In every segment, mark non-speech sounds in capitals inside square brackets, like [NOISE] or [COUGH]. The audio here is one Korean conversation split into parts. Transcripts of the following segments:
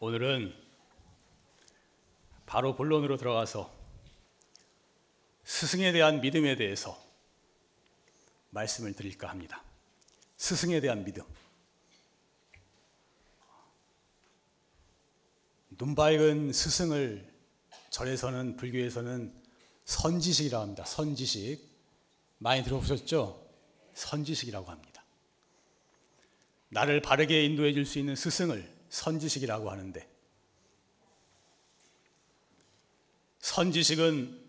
오늘은 바로 본론으로 들어가서 스승에 대한 믿음에 대해서 말씀을 드릴까 합니다. 스승에 대한 믿음. 눈 밝은 스승을 절에서는 불교에서는 선지식이라고 합니다. 선지식. 많이 들어보셨죠? 선지식이라고 합니다. 나를 바르게 인도해 줄 수 있는 스승을 선지식이라고 하는데 선지식은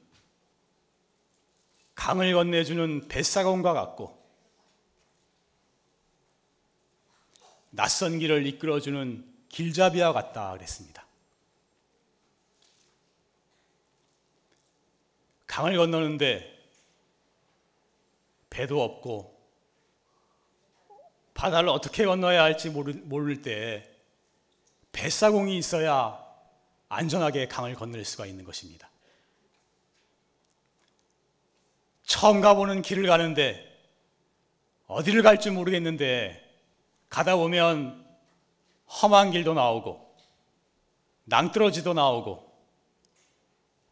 강을 건네주는 뱃사공과 같고 낯선 길을 이끌어주는 길잡이와 같다 그랬습니다. 강을 건너는데 배도 없고 바다를 어떻게 건너야 할지 모를 때 뱃사공이 있어야 안전하게 강을 건널 수가 있는 것입니다. 처음 가보는 길을 가는데 어디를 갈지 모르겠는데 가다 보면 험한 길도 나오고 낭떠러지도 나오고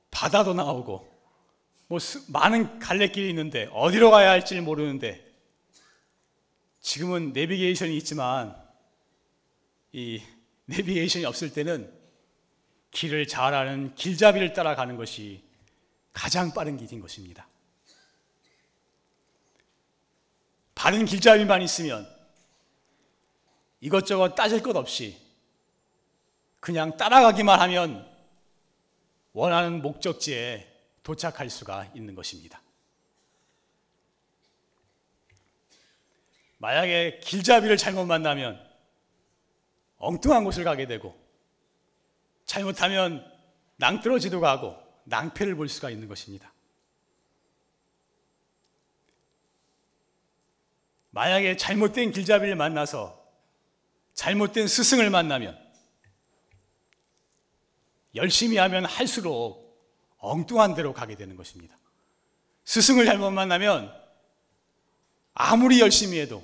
바다도 나오고 뭐 많은 갈래길이 있는데 어디로 가야 할지 모르는데 지금은 내비게이션이 있지만 이 내비게이션이 없을 때는 길을 잘 아는 길잡이를 따라가는 것이 가장 빠른 길인 것입니다. 바른 길잡이만 있으면 이것저것 따질 것 없이 그냥 따라가기만 하면 원하는 목적지에 도착할 수가 있는 것입니다. 만약에 길잡이를 잘못 만나면 엉뚱한 곳을 가게 되고 잘못하면 낭떠러지도 가고 낭패를 볼 수가 있는 것입니다. 만약에 잘못된 길잡이를 만나서 잘못된 스승을 만나면 열심히 하면 할수록 엉뚱한 데로 가게 되는 것입니다. 스승을 잘못 만나면 아무리 열심히 해도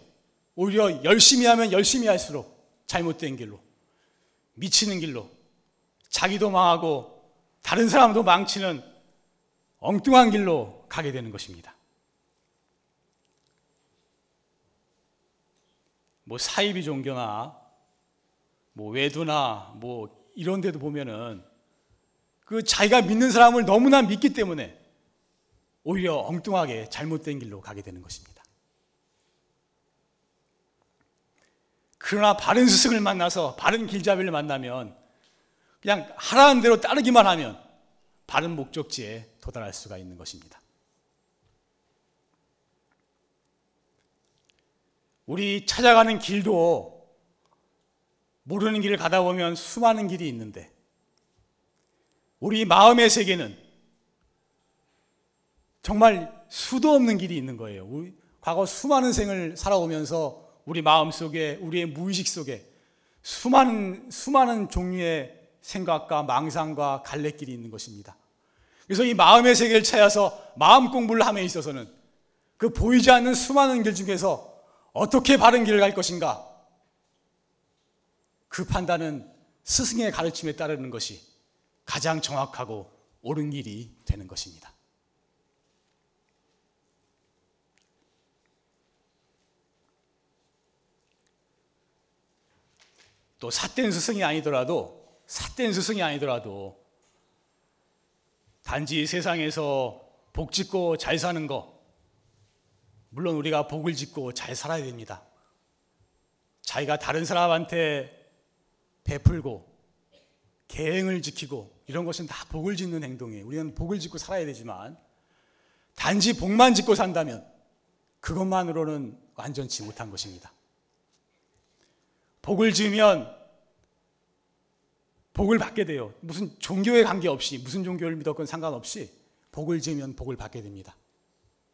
오히려 열심히 하면 열심히 할수록 잘못된 길로, 미치는 길로, 자기도 망하고 다른 사람도 망치는 엉뚱한 길로 가게 되는 것입니다. 뭐 사이비 종교나 뭐 외도나 뭐 이런 데도 보면은 그 자기가 믿는 사람을 너무나 믿기 때문에 오히려 엉뚱하게 잘못된 길로 가게 되는 것입니다. 그러나 바른 스승을 만나서 바른 길잡이를 만나면 그냥 하라는 대로 따르기만 하면 바른 목적지에 도달할 수가 있는 것입니다. 우리 찾아가는 길도 모르는 길을 가다 보면 수많은 길이 있는데 우리 마음의 세계는 정말 수도 없는 길이 있는 거예요. 과거 수많은 생을 살아오면서 우리 마음 속에 우리의 무의식 속에 수많은 수많은 종류의 생각과 망상과 갈래길이 있는 것입니다. 그래서 이 마음의 세계를 찾아서 마음 공부를 함에 있어서는 그 보이지 않는 수많은 길 중에서 어떻게 바른 길을 갈 것인가? 그 판단은 스승의 가르침에 따르는 것이 가장 정확하고 옳은 길이 되는 것입니다. 또 삿된 스승이 아니더라도 삿된 스승이 아니더라도 단지 세상에서 복 짓고 잘 사는 거 물론 우리가 복을 짓고 잘 살아야 됩니다. 자기가 다른 사람한테 베풀고 계행을 지키고 이런 것은 다 복을 짓는 행동이에요. 우리는 복을 짓고 살아야 되지만 단지 복만 짓고 산다면 그것만으로는 완전치 못한 것입니다. 복을 지으면 복을 받게 돼요. 무슨 종교에 관계없이 무슨 종교를 믿었건 상관없이 복을 지으면 복을 받게 됩니다.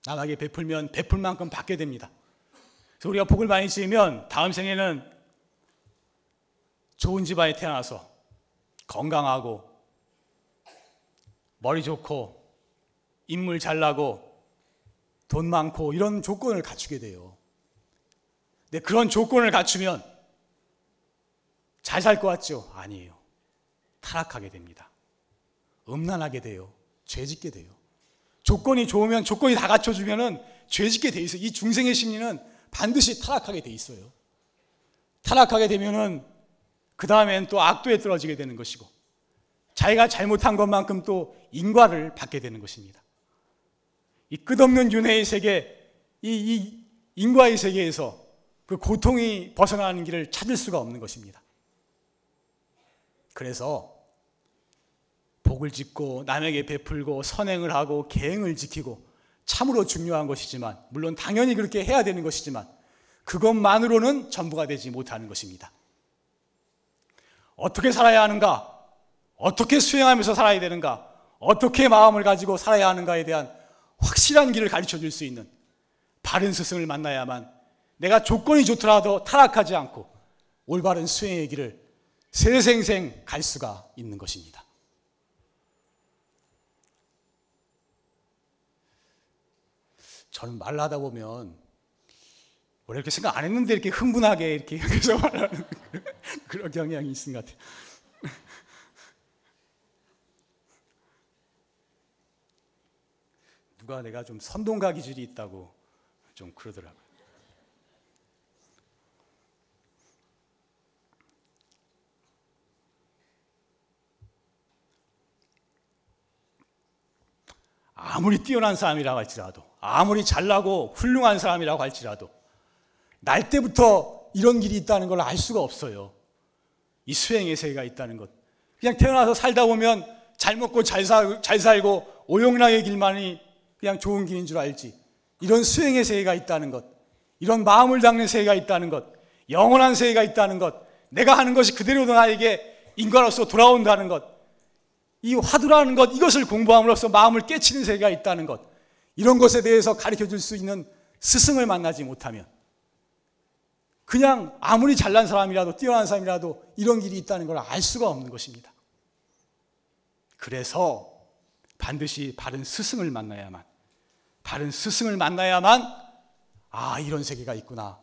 남에게 베풀면 베풀 만큼 받게 됩니다. 그래서 우리가 복을 많이 지으면 다음 생에는 좋은 집안에 태어나서 건강하고 머리 좋고 인물 잘나고 돈 많고 이런 조건을 갖추게 돼요. 근데 그런 조건을 갖추면 잘 살 것 같죠? 아니에요. 타락하게 됩니다. 음란하게 돼요. 죄짓게 돼요. 조건이 좋으면 조건이 다 갖춰주면은 죄짓게 돼 있어요. 이 중생의 심리는 반드시 타락하게 돼 있어요. 타락하게 되면은 그 다음엔 또 악도에 떨어지게 되는 것이고 자기가 잘못한 것만큼 또 인과를 받게 되는 것입니다. 이 끝없는 윤회의 세계, 이, 이 인과의 세계에서 그 고통이 벗어나는 길을 찾을 수가 없는 것입니다. 그래서 복을 짓고 남에게 베풀고 선행을 하고 계행을 지키고 참으로 중요한 것이지만 물론 당연히 그렇게 해야 되는 것이지만 그것만으로는 전부가 되지 못하는 것입니다. 어떻게 살아야 하는가? 어떻게 수행하면서 살아야 되는가? 어떻게 마음을 가지고 살아야 하는가에 대한 확실한 길을 가르쳐 줄 수 있는 바른 스승을 만나야만 내가 조건이 좋더라도 타락하지 않고 올바른 수행의 길을 세생생 갈 수가 있는 것입니다. 저는 말을 하다 보면 원래 이렇게 생각 안 했는데 이렇게 흥분하게 이렇게 [LAUGHS] 여기서 말하는 [LAUGHS] 그런 경향이 있는 것 같아요. [LAUGHS] 누가 내가 좀 선동가 기질이 있다고 좀 그러더라고요. 아무리 뛰어난 사람이라고 할지라도, 아무리 잘나고 훌륭한 사람이라고 할지라도, 날 때부터 이런 길이 있다는 걸 알 수가 없어요. 이 수행의 세계가 있다는 것. 그냥 태어나서 살다 보면 잘 먹고 잘, 사, 잘 살고 오용락의 길만이 그냥 좋은 길인 줄 알지. 이런 수행의 세계가 있다는 것. 이런 마음을 닦는 세계가 있다는 것. 영원한 세계가 있다는 것. 내가 하는 것이 그대로 나에게 인간으로서 돌아온다는 것. 이 화두라는 것, 이것을 공부함으로써 마음을 깨치는 세계가 있다는 것. 이런 것에 대해서 가르쳐 줄 수 있는 스승을 만나지 못하면 그냥 아무리 잘난 사람이라도 뛰어난 사람이라도 이런 길이 있다는 걸 알 수가 없는 것입니다. 그래서 반드시 바른 스승을 만나야만, 바른 스승을 만나야만, 아, 이런 세계가 있구나.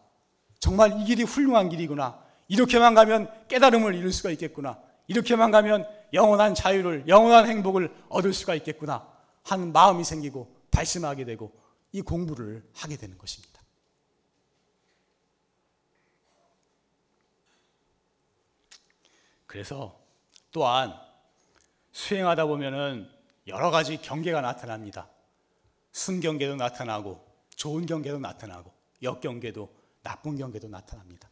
정말 이 길이 훌륭한 길이구나. 이렇게만 가면 깨달음을 이룰 수가 있겠구나. 이렇게만 가면 영원한 자유를, 영원한 행복을 얻을 수가 있겠구나. 하는 마음이 생기고 발심하게 되고 이 공부를 하게 되는 것입니다. 그래서 또한 수행하다 보면은 여러 가지 경계가 나타납니다. 순경계도 나타나고 좋은 경계도 나타나고 역경계도 나쁜 경계도 나타납니다.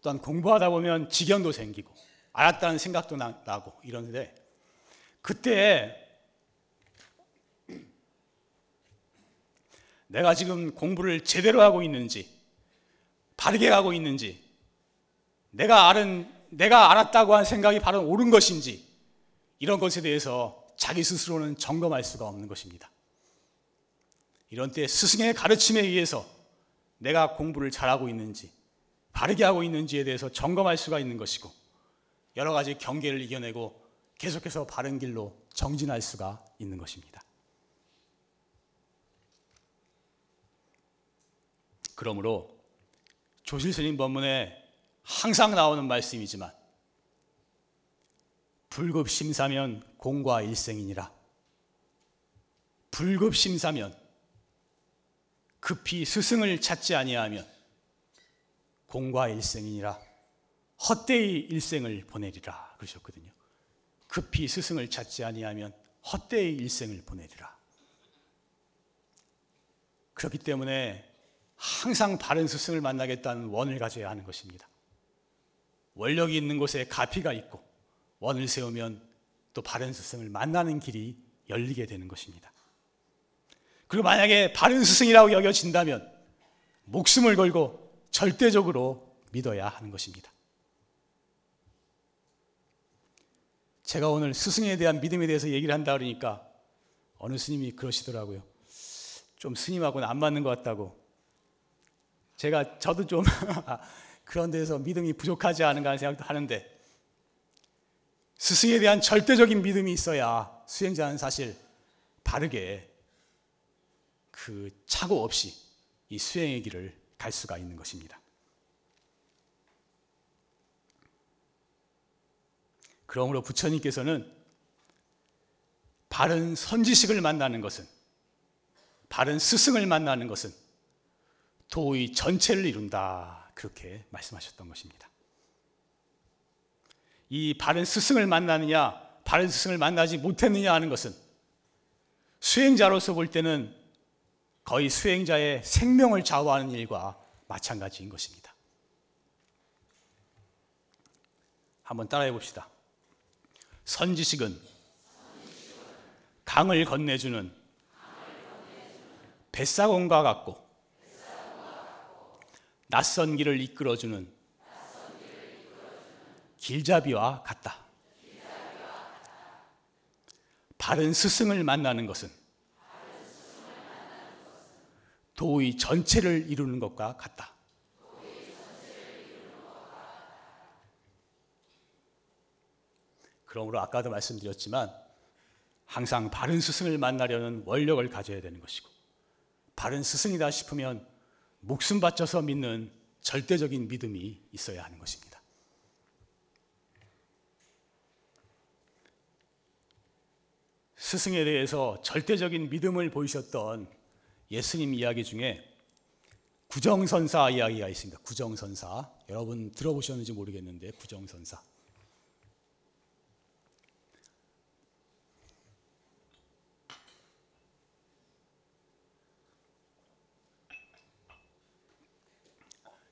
또한 공부하다 보면 지경도 생기고 알았다는 생각도 나, 고 이러는데 그때 내가 지금 공부를 제대로 하고 있는지 바르게 하고 있는지 내가 아는 내가 알았다고 한 생각이 바로 옳은 것인지 이런 것에 대해서 자기 스스로는 점검할 수가 없는 것입니다. 이런 때 스승의 가르침에 의해서 내가 공부를 잘하고 있는지 바르게 하고 있는지에 대해서 점검할 수가 있는 것이고 여러 가지 경계를 이겨내고 계속해서 바른 길로 정진할 수가 있는 것입니다. 그러므로 조실스님 법문에 항상 나오는 말씀이지만 불급심사면 공과 일생이니라. 불급심사면 급히 스승을 찾지 아니하면 공과 일생이니라. 헛되이 일생을 보내리라 그러셨거든요. 급히 스승을 찾지 아니하면 헛되이 일생을 보내리라. 그렇기 때문에 항상 바른 스승을 만나겠다는 원을 가져야 하는 것입니다. 원력이 있는 곳에 가피가 있고 원을 세우면 또 바른 스승을 만나는 길이 열리게 되는 것입니다. 그리고 만약에 바른 스승이라고 여겨진다면 목숨을 걸고 절대적으로 믿어야 하는 것입니다. 제가 오늘 스승에 대한 믿음에 대해서 얘기를 한다 그러니까 어느 스님이 그러시더라고요. 좀 스님하고는 안 맞는 것 같다고. 제가 저도 좀 [LAUGHS] 그런 데서 믿음이 부족하지 않은가 하는 생각도 하는데 스승에 대한 절대적인 믿음이 있어야 수행자는 사실 바르게 그 착오 없이 이 수행의 길을 갈 수가 있는 것입니다. 그러므로 부처님께서는 바른 선지식을 만나는 것은 바른 스승을 만나는 것은 도의 전체를 이룬다. 그렇게 말씀하셨던 것입니다. 이 바른 스승을 만나느냐, 바른 스승을 만나지 못했느냐 하는 것은 수행자로서 볼 때는 거의 수행자의 생명을 좌우하는 일과 마찬가지인 것입니다. 한번 따라해 봅시다. 선지식은 강을 건네주는 뱃사공과 같고 낯선 길을 이끌어주는 길잡이와 같다. 바른 스승을 만나는 것은 도의 전체를 이루는 것과 같다. 그러므로 아까도 말씀드렸지만 항상 바른 스승을 만나려는 원력을 가져야 되는 것이고 바른 스승이다 싶으면 목숨 바쳐서 믿는 절대적인 믿음이 있어야 하는 것입니다. 스승에 대해서 절대적인 믿음을 보이셨던 예수님 이야기 중에 구정선사 이야기가 있습니다. 구정선사. 여러분 들어보셨는지 모르겠는데 구정선사.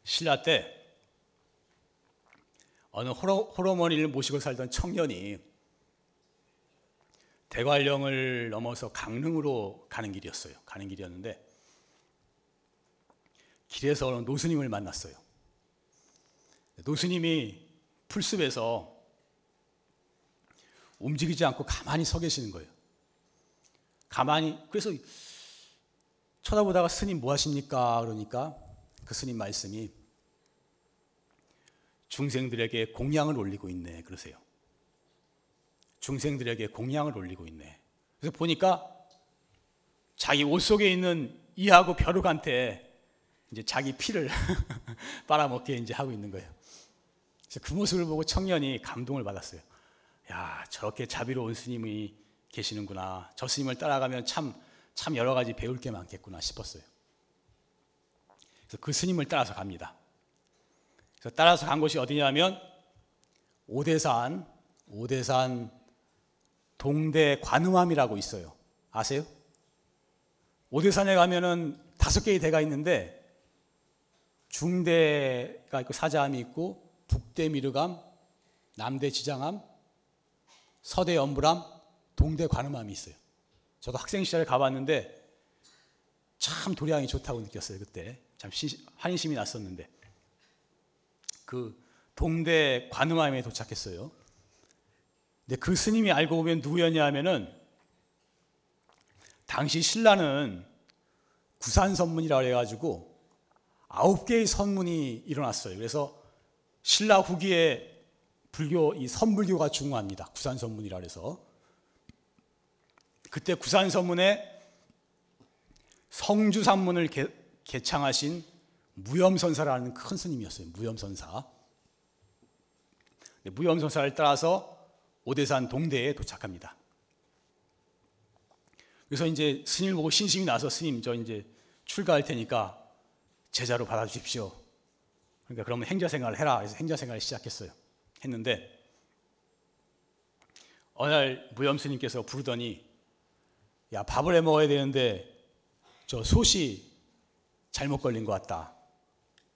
신라 때 어느 호러머니를 모시고 살던 청년이 대관령을 넘어서 강릉으로 가는 길이었어요. 가는 길이었는데 길에서 노스님을 만났어요. 노스님이 풀숲에서 움직이지 않고 가만히 서 계시는 거예요. 가만히 그래서 쳐다보다가 스님 뭐 하십니까? 그러니까 그 스님 말씀이 중생들에게 공양을 올리고 있네 그러세요. 중생들에게 공양을 올리고 있네. 그래서 보니까 자기 옷 속에 있는 이하고 벼룩한테 이제 자기 피를 [LAUGHS] 빨아먹게 이제 하고 있는 거예요. 그래서 그 모습을 보고 청년이 감동을 받았어요. 야, 저렇게 자비로운 스님이 계시는구나. 저 스님을 따라가면 참, 참 여러 가지 배울 게 많겠구나 싶었어요. 그래서 그 스님을 따라서 갑니다. 그래서 따라서 간 곳이 어디냐면 오대산, 오대산 동대 관음암이라고 있어요. 아세요? 오대산에 가면은 다섯 개의 대가 있는데 중대가 있고 사자암이 있고 북대 미르감, 남대 지장암, 서대 연불암, 동대 관음암이 있어요. 저도 학생 시절에 가봤는데 참 도량이 좋다고 느꼈어요 그때. 참 환심이 났었는데 그 동대 관음암에 도착했어요. 근데 그 스님이 알고 보면 누구였냐 하면은 당시 신라는 구산 선문이라고 해가지고 아홉 개의 선문이 일어났어요. 그래서 신라 후기에 불교 이 선불교가 중요합니다. 구산 선문이라 그래서 그때 구산 선문에 성주 산문을 개 창하신 무염선사라는 큰 스님이었어요. 무염선사. 무염선사를 따라서 오대산 동대에 도착합니다. 그래서 이제 스님을 보고 신심이 나서 스님 저 이제 출가할 테니까 제자로 받아주십시오. 그러니까 그러면 행자 생활을 해라. 그래서 행자 생활을 시작했어요. 했는데 어느 날 무염 스님께서 부르더니 야 밥을 해 먹어야 되는데 저 솥이 잘못 걸린 것 같다.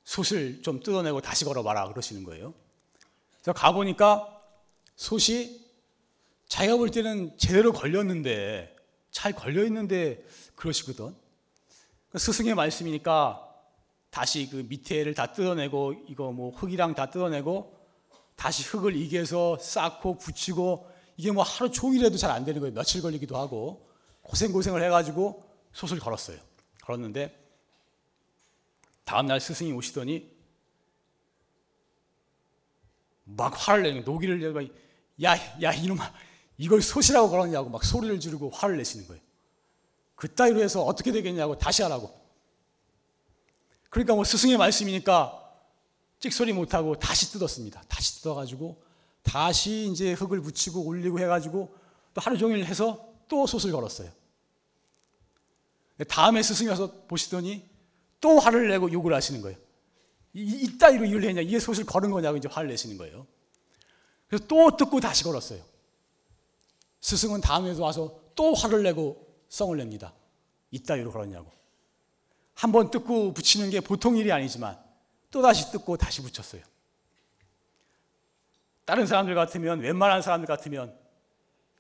솥을 좀 뜯어내고 다시 걸어봐라 그러시는 거예요. 그래서 가보니까 솥이 자기가 볼 때는 제대로 걸렸는데 잘 걸려 있는데 그러시거든. 그 스승의 말씀이니까 다시 그 밑에를 다 뜯어내고 이거 뭐 흙이랑 다 뜯어내고 다시 흙을 이겨서 쌓고 붙이고 이게 뭐 하루 종일 해도 잘 안 되는 거예요. 며칠 걸리기도 하고 고생 고생을 해가지고 솥을 걸었어요. 걸었는데 다음 날 스승이 오시더니 막 화를 내는 노기를 내고 야, 야 이놈아 이걸 솥이라고 걸었냐고 막 소리를 지르고 화를 내시는 거예요. 그 따위로 해서 어떻게 되겠냐고 다시 하라고. 그러니까 뭐 스승의 말씀이니까 찍소리 못하고 다시 뜯었습니다. 다시 뜯어가지고 다시 이제 흙을 붙이고 올리고 해가지고 또 하루 종일 해서 또 솥을 걸었어요. 다음에 스승이 와서 보시더니 또 화를 내고 욕을 하시는 거예요. 이, 따위로 일을 했냐? 이게 솥을 걸은 거냐고 이제 화를 내시는 거예요. 그래서 또 뜯고 다시 걸었어요. 스승은 다음에도 와서 또 화를 내고 성을 냅니다. 이따위로 걸었냐고. 한 번 뜯고 붙이는 게 보통 일이 아니지만 또 다시 뜯고 다시 붙였어요. 다른 사람들 같으면 웬만한 사람들 같으면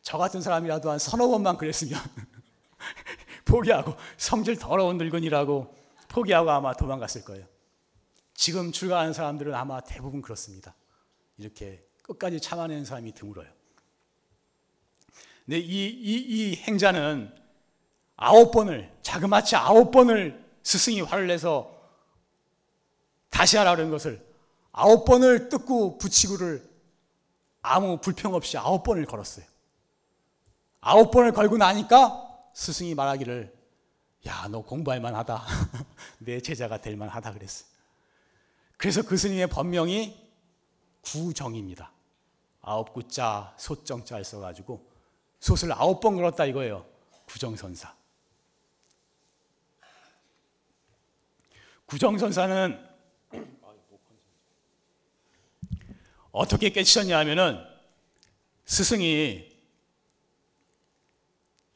저 같은 사람이라도 한 서너 번만 그랬으면 [LAUGHS] 포기하고 성질 더러운 늙은이라고 포기하고 아마 도망갔을 거예요. 지금 출가하는 사람들은 아마 대부분 그렇습니다. 이렇게 끝까지 참아내는 사람이 드물어요. 근데 이, 이, 이 행자는 아홉 번을, 자그마치 아홉 번을 스승이 화를 내서 다시 하라는 것을 아홉 번을 뜯고 붙이고를 아무 불평 없이 아홉 번을 걸었어요. 아홉 번을 걸고 나니까 스승이 말하기를 야, 너 공부할 만하다. [LAUGHS] 내 제자가 될 만하다 그랬어요. 그래서 그 스님의 법명이 구정입니다. 아홉 구자 소정자를 써가지고 솥을 아홉 번 걸었다 이거예요. 구정선사. 구정선사는 어떻게 깨치셨냐 하면은 스승이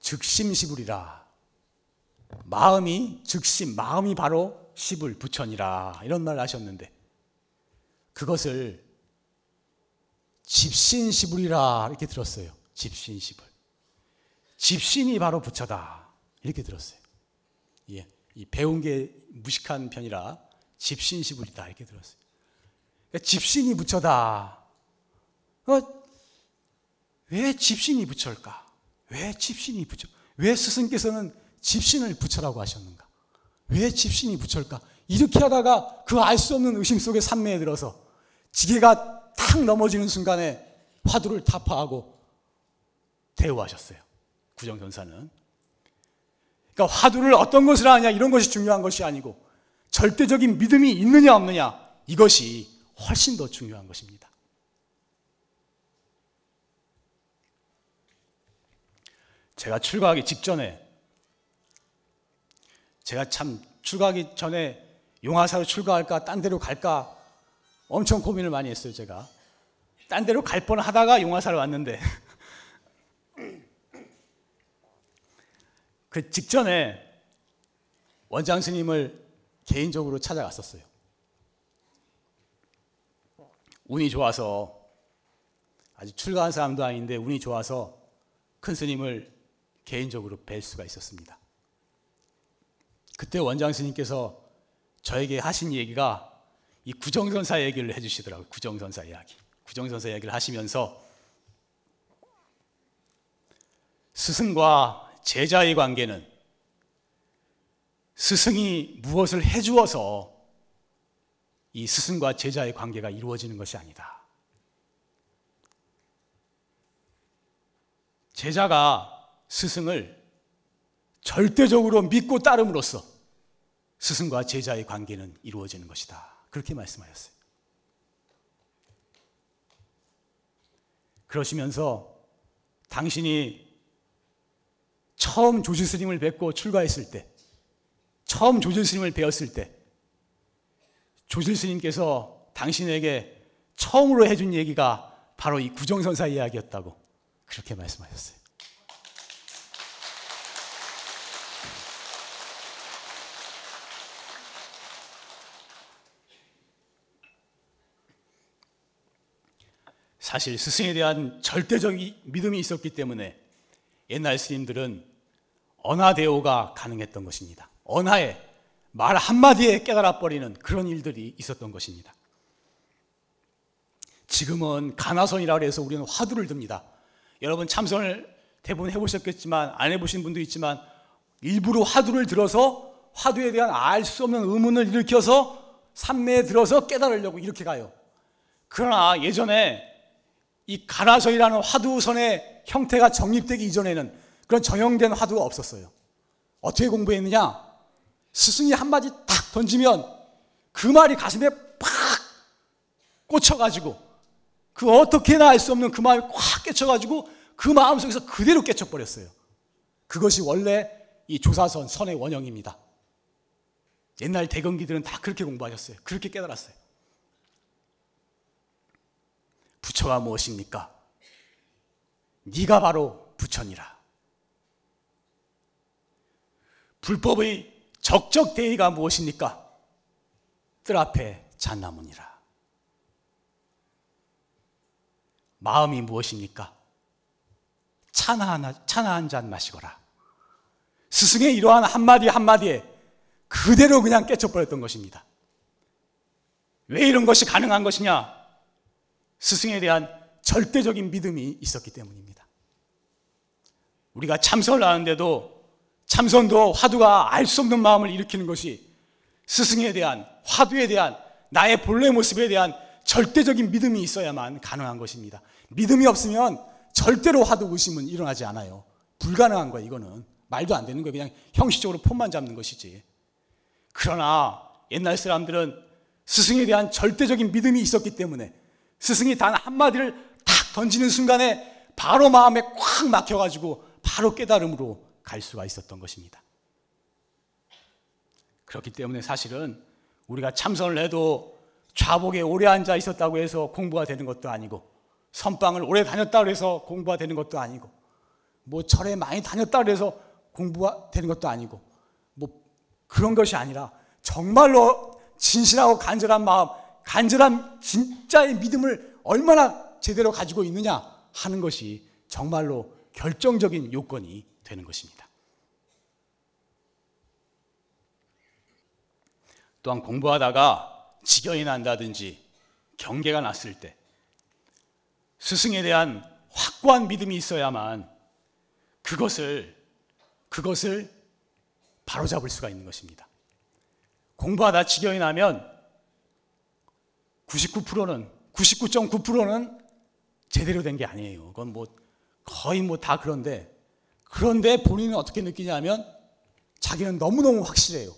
즉심시불이라 마음이 즉심 마음이 바로 시불 부천이라 이런 말을 하셨는데 그것을 집신시불이라 이렇게 들었어요. 집신시불. 집신이 바로 부처다. 이렇게 들었어요. 예. 이 배운 게 무식한 편이라 집신시불이다. 이렇게 들었어요. 그러니까 집신이 부처다. 어, 왜 집신이 부처일까? 왜 집신이 부처? 왜 스승께서는 집신을 부처라고 하셨는가? 왜 집신이 부처일까? 이렇게 하다가 그 알 수 없는 의심 속에 산매에 들어서 지게가 탁 넘어지는 순간에 화두를 타파하고 대우하셨어요. 구정전사는. 그러니까 화두를 어떤 것을 하냐 이런 것이 중요한 것이 아니고 절대적인 믿음이 있느냐 없느냐 이것이 훨씬 더 중요한 것입니다. 제가 출가하기 직전에 제가 참 출가하기 전에 용화사로 출가할까 딴 데로 갈까 엄청 고민을 많이 했어요 제가. 딴 데로 갈 뻔하다가 용화사로 왔는데. [LAUGHS] 그 직전에 원장 스님을 개인적으로 찾아갔었어요. 운이 좋아서. 아직 출가한 사람도 아닌데 운이 좋아서 큰 스님을 개인적으로 뵐 수가 있었습니다. 그때 원장 스님께서 저에게 하신 얘기가 이 구정선사 얘기를 해주시더라고요. 구정선사 이야기. 구정선사 이야기를 하시면서 스승과 제자의 관계는 스승이 무엇을 해주어서 이 스승과 제자의 관계가 이루어지는 것이 아니다. 제자가 스승을 절대적으로 믿고 따름으로써 스승과 제자의 관계는 이루어지는 것이다. 그렇게 말씀하셨어요. 그러시면서 당신이 처음 조지 스님을 뵙고 출가했을 때, 처음 조지 스님을 배웠을 때, 조지 스님께서 당신에게 처음으로 해준 얘기가 바로 이 구정선사 이야기였다고 그렇게 말씀하셨어요. 사실 스승에 대한 절대적인 믿음이 있었기 때문에 옛날 스님들은 언하대오가 가능했던 것입니다. 언하에 말 한마디에 깨달아 버리는 그런 일들이 있었던 것입니다. 지금은 가나선이라 해서 우리는 화두를 듭니다. 여러분 참선을 대부분 해보셨겠지만 안 해보신 분도 있지만 일부러 화두를 들어서 화두에 대한 알 수 없는 의문을 일으켜서 산매에 들어서 깨달으려고 이렇게 가요. 그러나 예전에 이 가나선이라는 화두선의 형태가 정립되기 이전에는 그런 정형된 화두가 없었어요. 어떻게 공부했느냐? 스승이 한마디 탁 던지면 그 말이 가슴에 팍 꽂혀가지고 그 어떻게나 알 수 없는 그 마음이 꽉 깨쳐가지고 그 마음 속에서 그대로 깨쳐버렸어요. 그것이 원래 이 조사선 선의 원형입니다. 옛날 대건기들은 다 그렇게 공부하셨어요. 그렇게 깨달았어요. 부처가 무엇입니까? 네가 바로 부처니라. 불법의 적적 대의가 무엇입니까? 뜰 앞에 잣나무니라. 마음이 무엇입니까? 차나 하나, 차나 한 잔 마시거라. 스승의 이러한 한마디 한마디에 그대로 그냥 깨쳐버렸던 것입니다. 왜 이런 것이 가능한 것이냐? 스승에 대한 절대적인 믿음이 있었기 때문입니다. 우리가 참선을 하는데도 참선도 화두가 알 수 없는 마음을 일으키는 것이 스승에 대한 화두에 대한 나의 본래 모습에 대한 절대적인 믿음이 있어야만 가능한 것입니다. 믿음이 없으면 절대로 화두 의심은 일어나지 않아요. 불가능한 거예요, 이거는. 말도 안 되는 거예요. 그냥 형식적으로 폼만 잡는 것이지. 그러나 옛날 사람들은 스승에 대한 절대적인 믿음이 있었기 때문에 스승이 단 한마디를 탁 던지는 순간에 바로 마음에 꽉 막혀가지고 바로 깨달음으로 갈 수가 있었던 것입니다. 그렇기 때문에 사실은 우리가 참선을 해도 좌복에 오래 앉아 있었다고 해서 공부가 되는 것도 아니고 선방을 오래 다녔다고 해서 공부가 되는 것도 아니고 뭐 절에 많이 다녔다고 해서 공부가 되는 것도 아니고 뭐 그런 것이 아니라 정말로 진실하고 간절한 마음, 간절한 진짜의 믿음을 얼마나 제대로 가지고 있느냐 하는 것이 정말로 결정적인 요건이 되는 것입니다. 또한 공부하다가 지경이 난다든지 경계가 났을 때 스승에 대한 확고한 믿음이 있어야만 그것을 그것을 바로잡을 수가 있는 것입니다. 공부하다 지경이 나면 99%는 99.9%는 제대로 된 게 아니에요. 그건 뭐 거의 뭐 다 그런데 그런데 본인은 어떻게 느끼냐면 자기는 너무너무 확실해요.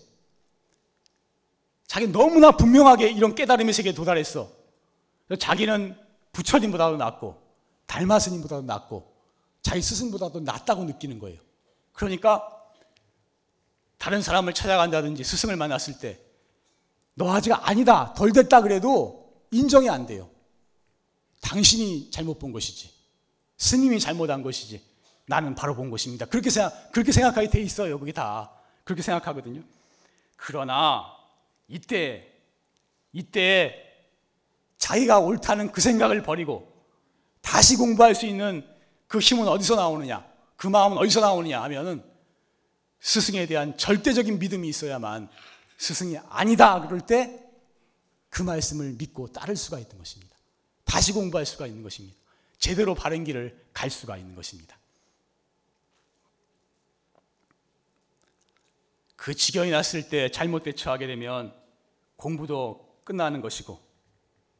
자기는 너무나 분명하게 이런 깨달음의 세계에 도달했어. 자기는 부처님보다도 낫고 달마스님보다도 낫고 자기 스승보다도 낫다고 느끼는 거예요. 그러니까 다른 사람을 찾아간다든지 스승을 만났을 때 너 아직 아니다 덜 됐다 그래도 인정이 안 돼요. 당신이 잘못 본 것이지. 스님이 잘못한 것이지. 나는 바로 본 것입니다. 그렇게 생각, 그렇게 생각하게 돼 있어요. 그게 다. 그렇게 생각하거든요. 그러나 이때, 이때 자기가 옳다는 그 생각을 버리고 다시 공부할 수 있는 그 힘은 어디서 나오느냐? 그 마음은 어디서 나오느냐 하면은 스승에 대한 절대적인 믿음이 있어야만 스승이 아니다 그럴 때 그 말씀을 믿고 따를 수가 있는 것입니다. 다시 공부할 수가 있는 것입니다. 제대로 바른 길을 갈 수가 있는 것입니다. 그 지경이 났을 때 잘못 대처하게 되면 공부도 끝나는 것이고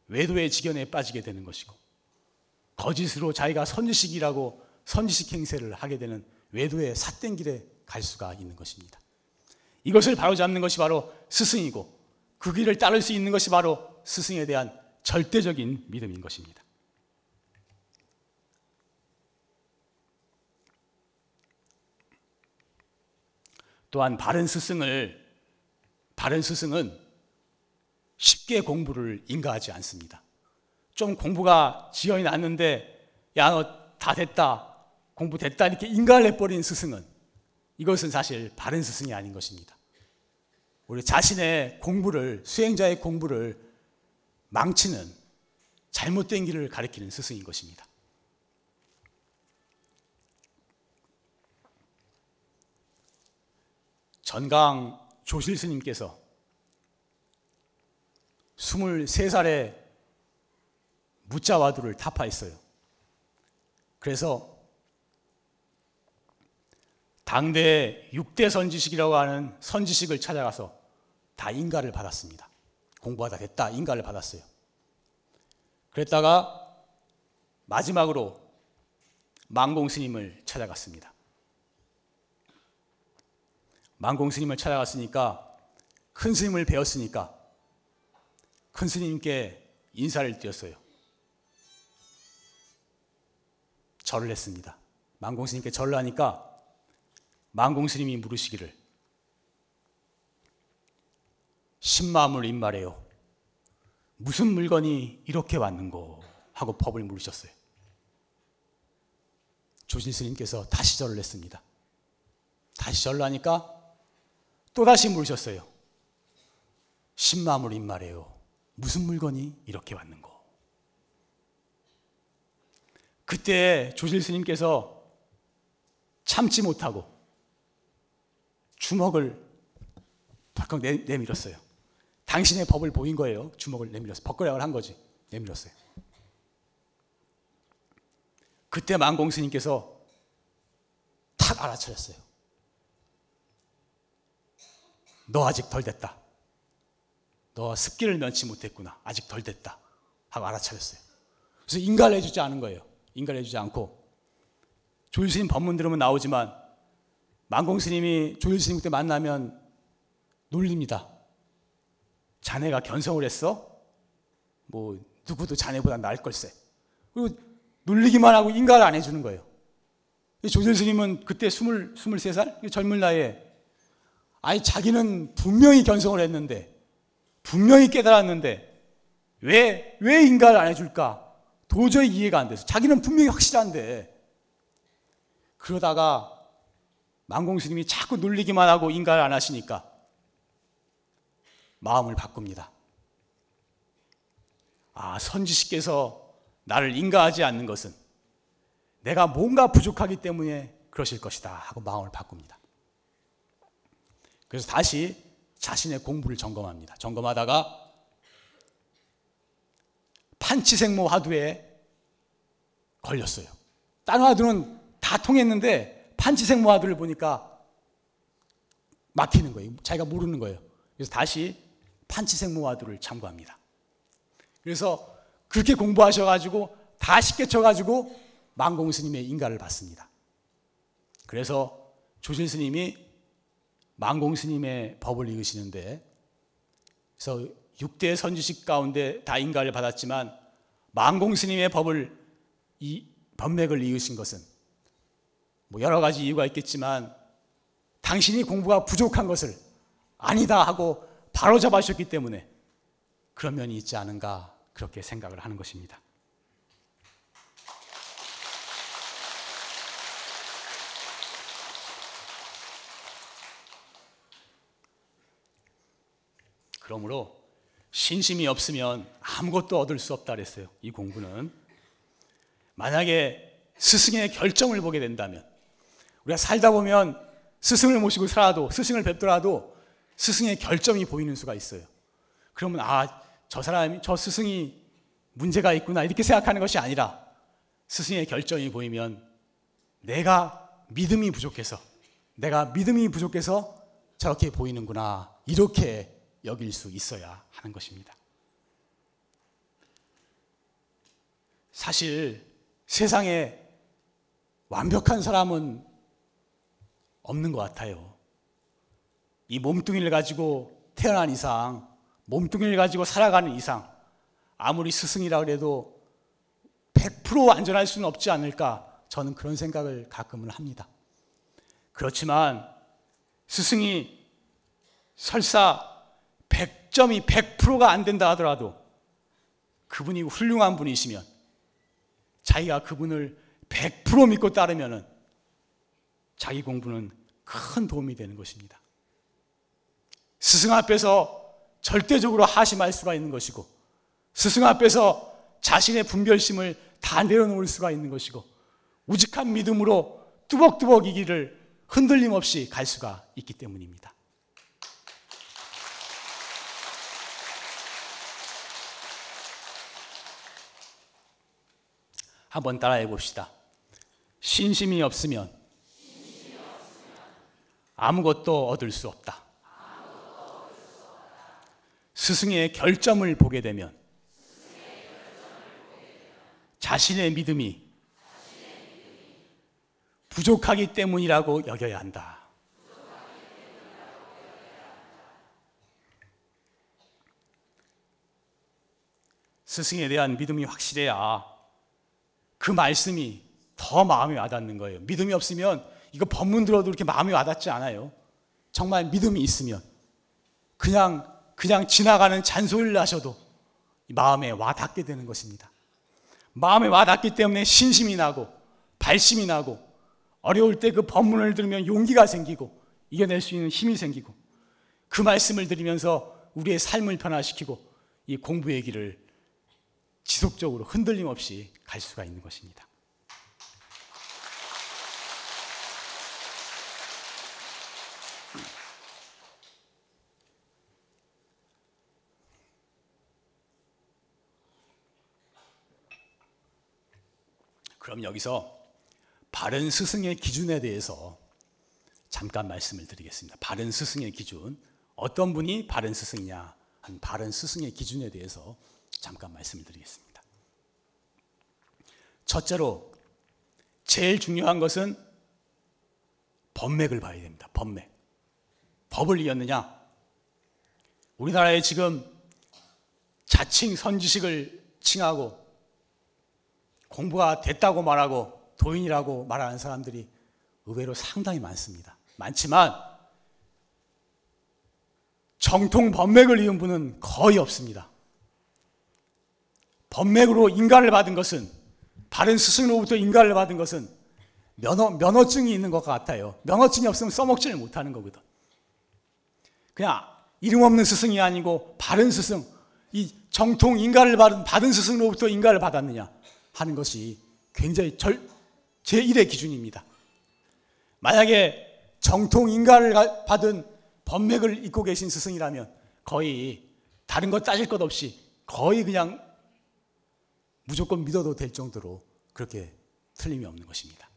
외도의 지경에 빠지게 되는 것이고 거짓으로 자기가 선지식이라고 선지식 행세를 하게 되는 외도의 삿된 길에 갈 수가 있는 것입니다. 이것을 바로잡는 것이 바로 스승이고 그 길을 따를 수 있는 것이 바로 스승에 대한 절대적인 믿음인 것입니다. 또한 바른 스승을 바른 스승은 쉽게 공부를 인가하지 않습니다. 좀 공부가 지연이 났는데 야 너 다 됐다 공부 됐다 이렇게 인가를 해버린 스승은 이것은 사실 바른 스승이 아닌 것입니다. 우리 자신의 공부를 수행자의 공부를 망치는 잘못된 길을 가리키는 스승인 것입니다. 전강 조실 스님께서 23살에 무자와두를 타파했어요. 그래서 당대 6대 선지식이라고 하는 선지식을 찾아가서 다 인가를 받았습니다. 공부하다 됐다 인가를 받았어요. 그랬다가 마지막으로 망공 스님을 찾아갔습니다. 망공 스님을 찾아갔으니까 큰 스님을 배웠으니까 큰 스님께 인사를 드렸어요. 절을 했습니다. 만공스님께 절을 하니까 만공스님이 물으시기를 신마음을 입말해요. 무슨 물건이 이렇게 왔는고 하고 법을 물으셨어요. 조실스님께서 다시 절을 했습니다. 다시 절을 하니까 또다시 물으셨어요. 신마음을 입말해요. 무슨 물건이 이렇게 왔는고. 그때 조실스님께서 참지 못하고 주먹을 덜컥 내밀었어요. 당신의 법을 보인 거예요. 주먹을 내밀었어요. 법거량을 한 거지. 내밀었어요. 그때 만공 스님께서 탁 알아차렸어요. 너 아직 덜 됐다. 너 습기를 면치 못했구나. 아직 덜 됐다. 하고 알아차렸어요. 그래서 인가를 해주지 않은 거예요. 인가를 해주지 않고. 조일스님 법문 들으면 나오지만 만공 스님이 조일스님 때 만나면 놀립니다. 자네가 견성을 했어? 뭐 누구도 자네보다 나을 걸세. 그리고 놀리기만 하고 인가를 안 해주는 거예요. 조선 스님은 그때 20, 23살? 젊은 나이에 아니 자기는 분명히 견성을 했는데 분명히 깨달았는데 왜, 왜 인가를 안 해줄까? 도저히 이해가 안 돼서 자기는 분명히 확실한데 그러다가 만공 스님이 자꾸 놀리기만 하고 인가를 안 하시니까 마음을 바꿉니다. 아, 선지식께서 나를 인가하지 않는 것은 내가 뭔가 부족하기 때문에 그러실 것이다 하고 마음을 바꿉니다. 그래서 다시 자신의 공부를 점검합니다. 점검하다가 판치생모 화두에 걸렸어요. 다른 화두는 다 통했는데 판치생모 화두를 보니까 막히는 거예요. 자기가 모르는 거예요. 그래서 다시 판치생모 화두를 참고합니다. 그래서 그렇게 공부하셔가지고 다 쉽게 쳐가지고 망공 스님의 인가를 받습니다. 그래서 조실 스님이 망공 스님의 법을 읽으시는데 그래서 6대 선지식 가운데 다 인가를 받았지만 망공 스님의 법을 이 법맥을 이으신 것은 뭐 여러 가지 이유가 있겠지만 당신이 공부가 부족한 것을 아니다 하고 바로 잡아주셨기 때문에 그런 면이 있지 않은가 그렇게 생각을 하는 것입니다. 그러므로 신심이 없으면 아무것도 얻을 수 없다 그랬어요. 이 공부는. 만약에 스승의 결정을 보게 된다면 우리가 살다 보면 스승을 모시고 살아도 스승을 뵙더라도 스승의 결정이 보이는 수가 있어요. 그러면 아, 저 사람이 저 스승이 문제가 있구나 이렇게 생각하는 것이 아니라 스승의 결정이 보이면 내가 믿음이 부족해서 내가 믿음이 부족해서 저렇게 보이는구나 이렇게 여길 수 있어야 하는 것입니다. 사실 세상에 완벽한 사람은 없는 것 같아요. 이 몸뚱이를 가지고 태어난 이상, 몸뚱이를 가지고 살아가는 이상, 아무리 스승이라 그래도 100% 안전할 수는 없지 않을까 저는 그런 생각을 가끔은 합니다. 그렇지만 스승이 설사 100점이 100%가 안 된다 하더라도 그분이 훌륭한 분이시면 자기가 그분을 100% 믿고 따르면은 자기 공부는 큰 도움이 되는 것입니다. 스승 앞에서 절대적으로 하심할 수가 있는 것이고 스승 앞에서 자신의 분별심을 다 내려놓을 수가 있는 것이고 우직한 믿음으로 뚜벅뚜벅 이 길을 흔들림 없이 갈 수가 있기 때문입니다. 한번 따라해 봅시다. 신심이 없으면 아무것도 얻을 수 없다. 스승의 결점을 보게 되면 자신의 믿음이 부족하기 때문이라고 여겨야 한다. 스승에 대한 믿음이 확실해야 그 말씀이 더 마음이 와닿는 거예요. 믿음이 없으면 이거 법문 들어도 이렇게 마음이 와닿지 않아요. 정말 믿음이 있으면 그냥 그냥 지나가는 잔소리를 하셔도 마음에 와 닿게 되는 것입니다. 마음에 와 닿기 때문에 신심이 나고 발심이 나고 어려울 때 그 법문을 들으면 용기가 생기고 이겨낼 수 있는 힘이 생기고 그 말씀을 들으면서 우리의 삶을 변화시키고 이 공부의 길을 지속적으로 흔들림 없이 갈 수가 있는 것입니다. 그럼 여기서 바른 스승의 기준에 대해서 잠깐 말씀을 드리겠습니다. 바른 스승의 기준. 어떤 분이 바른 스승이냐? 한 바른 스승의 기준에 대해서 잠깐 말씀을 드리겠습니다. 첫째로 제일 중요한 것은 법맥을 봐야 됩니다. 법맥. 법을 이었느냐? 우리나라에 지금 자칭 선지식을 칭하고 공부가 됐다고 말하고 도인이라고 말하는 사람들이 의외로 상당히 많습니다. 많지만 정통 법맥을 이은 분은 거의 없습니다. 법맥으로 인가를 받은 것은 바른 스승으로부터 인가를 받은 것은 면허, 면허증이 있는 것 같아요. 면허증이 없으면 써먹지를 못하는 거거든. 그냥 이름 없는 스승이 아니고 바른 스승, 이 정통 인가를 받은, 받은 스승으로부터 인가를 받았느냐 하는 것이 굉장히 절, 제1의 기준입니다. 만약에 정통 인가를 받은 법맥을 입고 계신 스승이라면 거의 다른 것 따질 것 없이 거의 그냥 무조건 믿어도 될 정도로 그렇게 틀림이 없는 것입니다.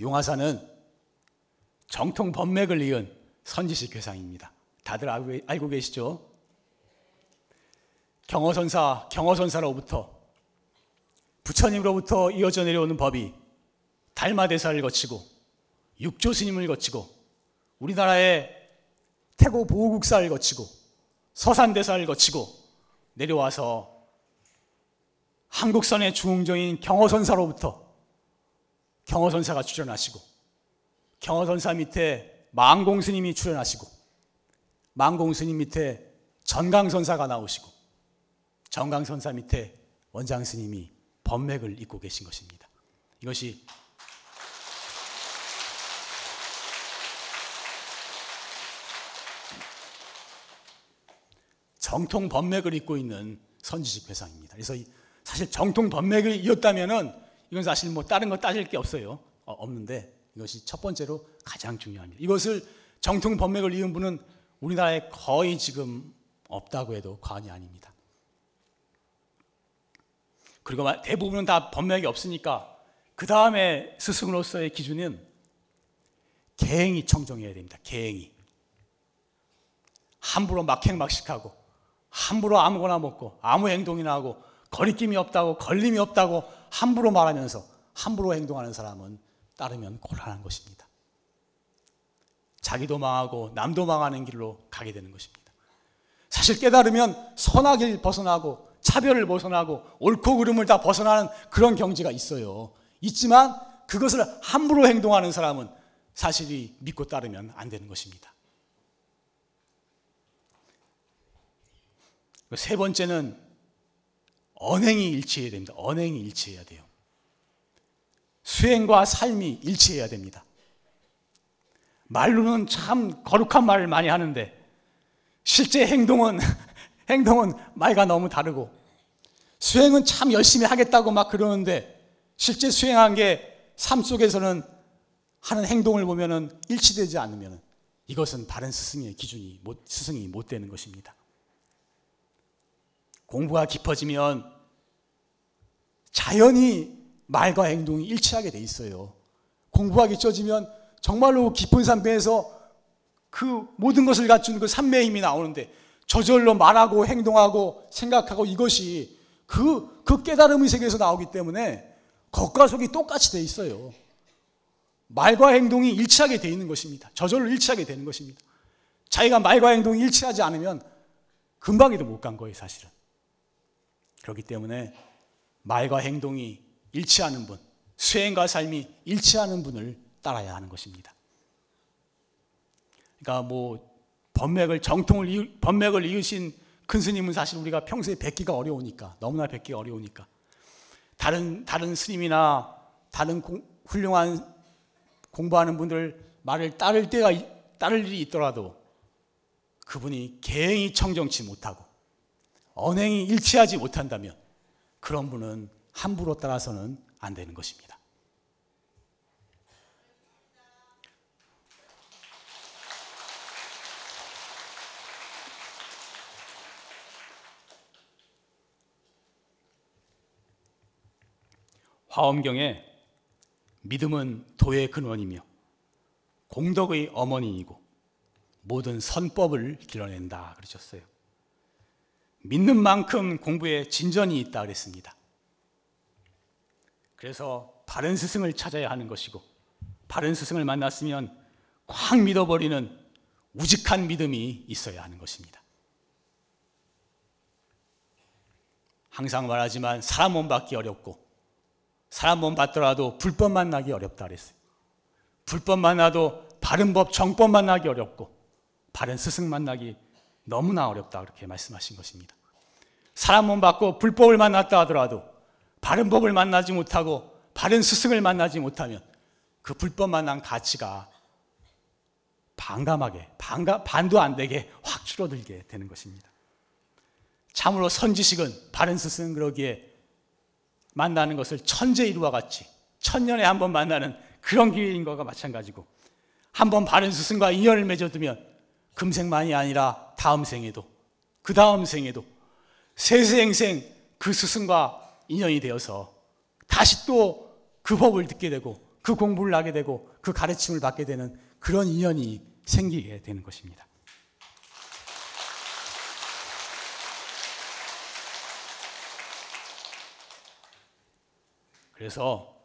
용화사는 정통 법맥을 이은 선지식 회상입니다. 다들 알고, 계시죠? 경허선사, 경허선사로부터 부처님으로부터 이어져 내려오는 법이 달마대사를 거치고 육조 스님을 거치고 우리나라의 태고 보호국사를 거치고 서산대사를 거치고 내려와서 한국선의 중흥정인 경허선사로부터 경허선사가 출연하시고 경허선사 밑에 망공스님이 출연하시고 망공스님 밑에 전강선사가 나오시고 전강선사 밑에 원장 스님이 법맥을 잇고 계신 것입니다. 이것이 정통 법맥을 잇고 있는 선지식 회상입니다. 그래서 사실 정통 법맥을 이었다면은 이건 사실 뭐 다른 거 따질 게 없어요. 어, 없는데 이것이 첫 번째로 가장 중요합니다. 이것을 정통 법맥을 이은 분은 우리나라에 거의 지금 없다고 해도 과언이 아닙니다. 그리고 대부분은 다 법맥이 없으니까 그 다음에 스승으로서의 기준은 계행이 청정해야 됩니다. 계행이 함부로 막행막식하고 함부로 아무거나 먹고 아무 행동이나 하고 거리낌이 없다고 걸림이 없다고 함부로 말하면서 함부로 행동하는 사람은 따르면 곤란한 것입니다. 자기도 망하고 남도 망하는 길로 가게 되는 것입니다. 사실 깨달으면 선악을 벗어나고 차별을 벗어나고 옳고 그름을 다 벗어나는 그런 경지가 있어요. 있지만 그것을 함부로 행동하는 사람은 사실이 믿고 따르면 안 되는 것입니다. 세 번째는 언행이 일치해야 됩니다. 언행이 일치해야 돼요. 수행과 삶이 일치해야 됩니다. 말로는 참 거룩한 말을 많이 하는데 실제 행동은 [LAUGHS] 행동은 말과 너무 다르고 수행은 참 열심히 하겠다고 막 그러는데 실제 수행한 게 삶 속에서는 하는 행동을 보면은 일치되지 않으면 이것은 바른 스승의 기준이 못, 스승이 못 되는 것입니다. 공부가 깊어지면 자연히 말과 행동이 일치하게 돼 있어요. 공부가 깊어지면 정말로 깊은 산배에서 그 모든 것을 갖춘 그 삼매의 힘이 나오는데 저절로 말하고 행동하고 생각하고 이것이 그, 그 깨달음의 세계에서 나오기 때문에 겉과 속이 똑같이 돼 있어요. 말과 행동이 일치하게 돼 있는 것입니다. 저절로 일치하게 되는 것입니다. 자기가 말과 행동이 일치하지 않으면 금방에도 못 간 거예요, 사실은. 그렇기 때문에 말과 행동이 일치하는 분, 수행과 삶이 일치하는 분을 따라야 하는 것입니다. 그러니까 뭐 법맥을 정통을 법맥을 이으신 큰 스님은 사실 우리가 평소에 뵙기가 어려우니까 너무나 뵙기 어려우니까 다른 다른 스님이나 다른 공, 훌륭한 공부하는 분들 말을 따를 때가 따를 일이 있더라도 그분이 개행이 청정치 못하고 언행이 일치하지 못한다면 그런 분은 함부로 따라서는 안 되는 것입니다. 화엄경에 믿음은 도의 근원이며 공덕의 어머니이고 모든 선법을 길어낸다 그러셨어요. 믿는 만큼 공부에 진전이 있다 그랬습니다. 그래서 바른 스승을 찾아야 하는 것이고 바른 스승을 만났으면 꽉 믿어버리는 우직한 믿음이 있어야 하는 것입니다. 항상 말하지만 사람 몸 받기 어렵고 사람 몸 받더라도 불법 만나기 어렵다 그랬어요. 불법 만나도 바른 법 정법 만나기 어렵고 바른 스승 만나기 너무나 어렵다 그렇게 말씀하신 것입니다. 사람 몸 받고 불법을 만났다 하더라도 바른 법을 만나지 못하고 바른 스승을 만나지 못하면 그 불법 만난 가치가 반감하게 반가, 반도 안 되게 확 줄어들게 되는 것입니다. 참으로 선지식은 바른 스승 그러기에 만나는 것을 천재 일우와 같이 천년에 한 번 만나는 그런 기회인 것과 마찬가지고 한 번 바른 스승과 인연을 맺어두면 금생만이 아니라 다음 생에도 그 다음 생에도 세세행생 그 스승과 인연이 되어서 다시 또 그 법을 듣게 되고 그 공부를 하게 되고 그 가르침을 받게 되는 그런 인연이 생기게 되는 것입니다. 그래서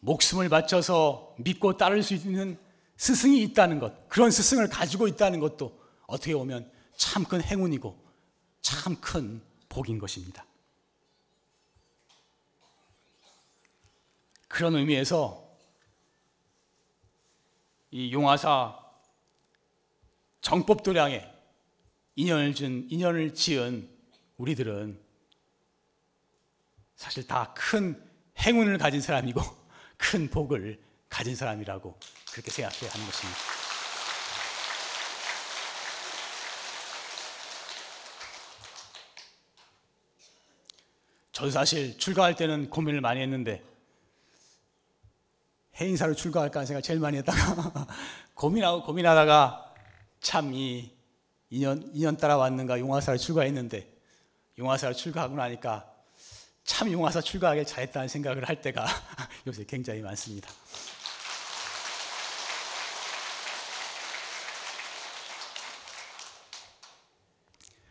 목숨을 바쳐서 믿고 따를 수 있는 스승이 있다는 것, 그런 스승을 가지고 있다는 것도 어떻게 보면 참 큰 행운이고 참 큰 복인 것입니다. 그런 의미에서 이 용화사 정법도량에 인연을 준 인연을 지은 우리들은 사실 다 큰 행운을 가진 사람이고 [LAUGHS] 큰 복을 가진 사람이라고 그렇게 생각해야 하는 것입니다. 저도 사실 출가할 때는 고민을 많이 했는데 해인사로 출가할까 하는 생각 제일 많이 했다가 [LAUGHS] 고민하고 고민하다가 참이 2년, 2년 따라 왔는가 용화사를 출가했는데 용화사를 출가하고 나니까 참 용화사 출가하길 잘했다는 생각을 할 때가 [LAUGHS] 요새 굉장히 많습니다.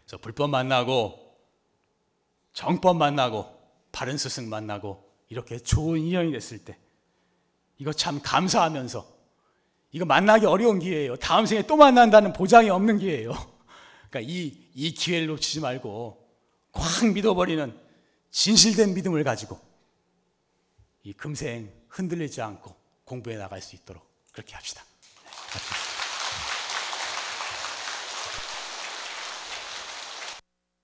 그래서 불법 만나고 정법 만나고 바른 스승 만나고 이렇게 좋은 인연이 됐을 때 이거 참 감사하면서 이거 만나기 어려운 기회예요. 다음 생에 또 만난다는 보장이 없는 기회예요. [LAUGHS] 그러니까 이, 이 기회를 놓치지 말고 꽉 믿어버리는 진실된 믿음을 가지고 이 금생 흔들리지 않고 공부해 나갈 수 있도록 그렇게 합시다. 네,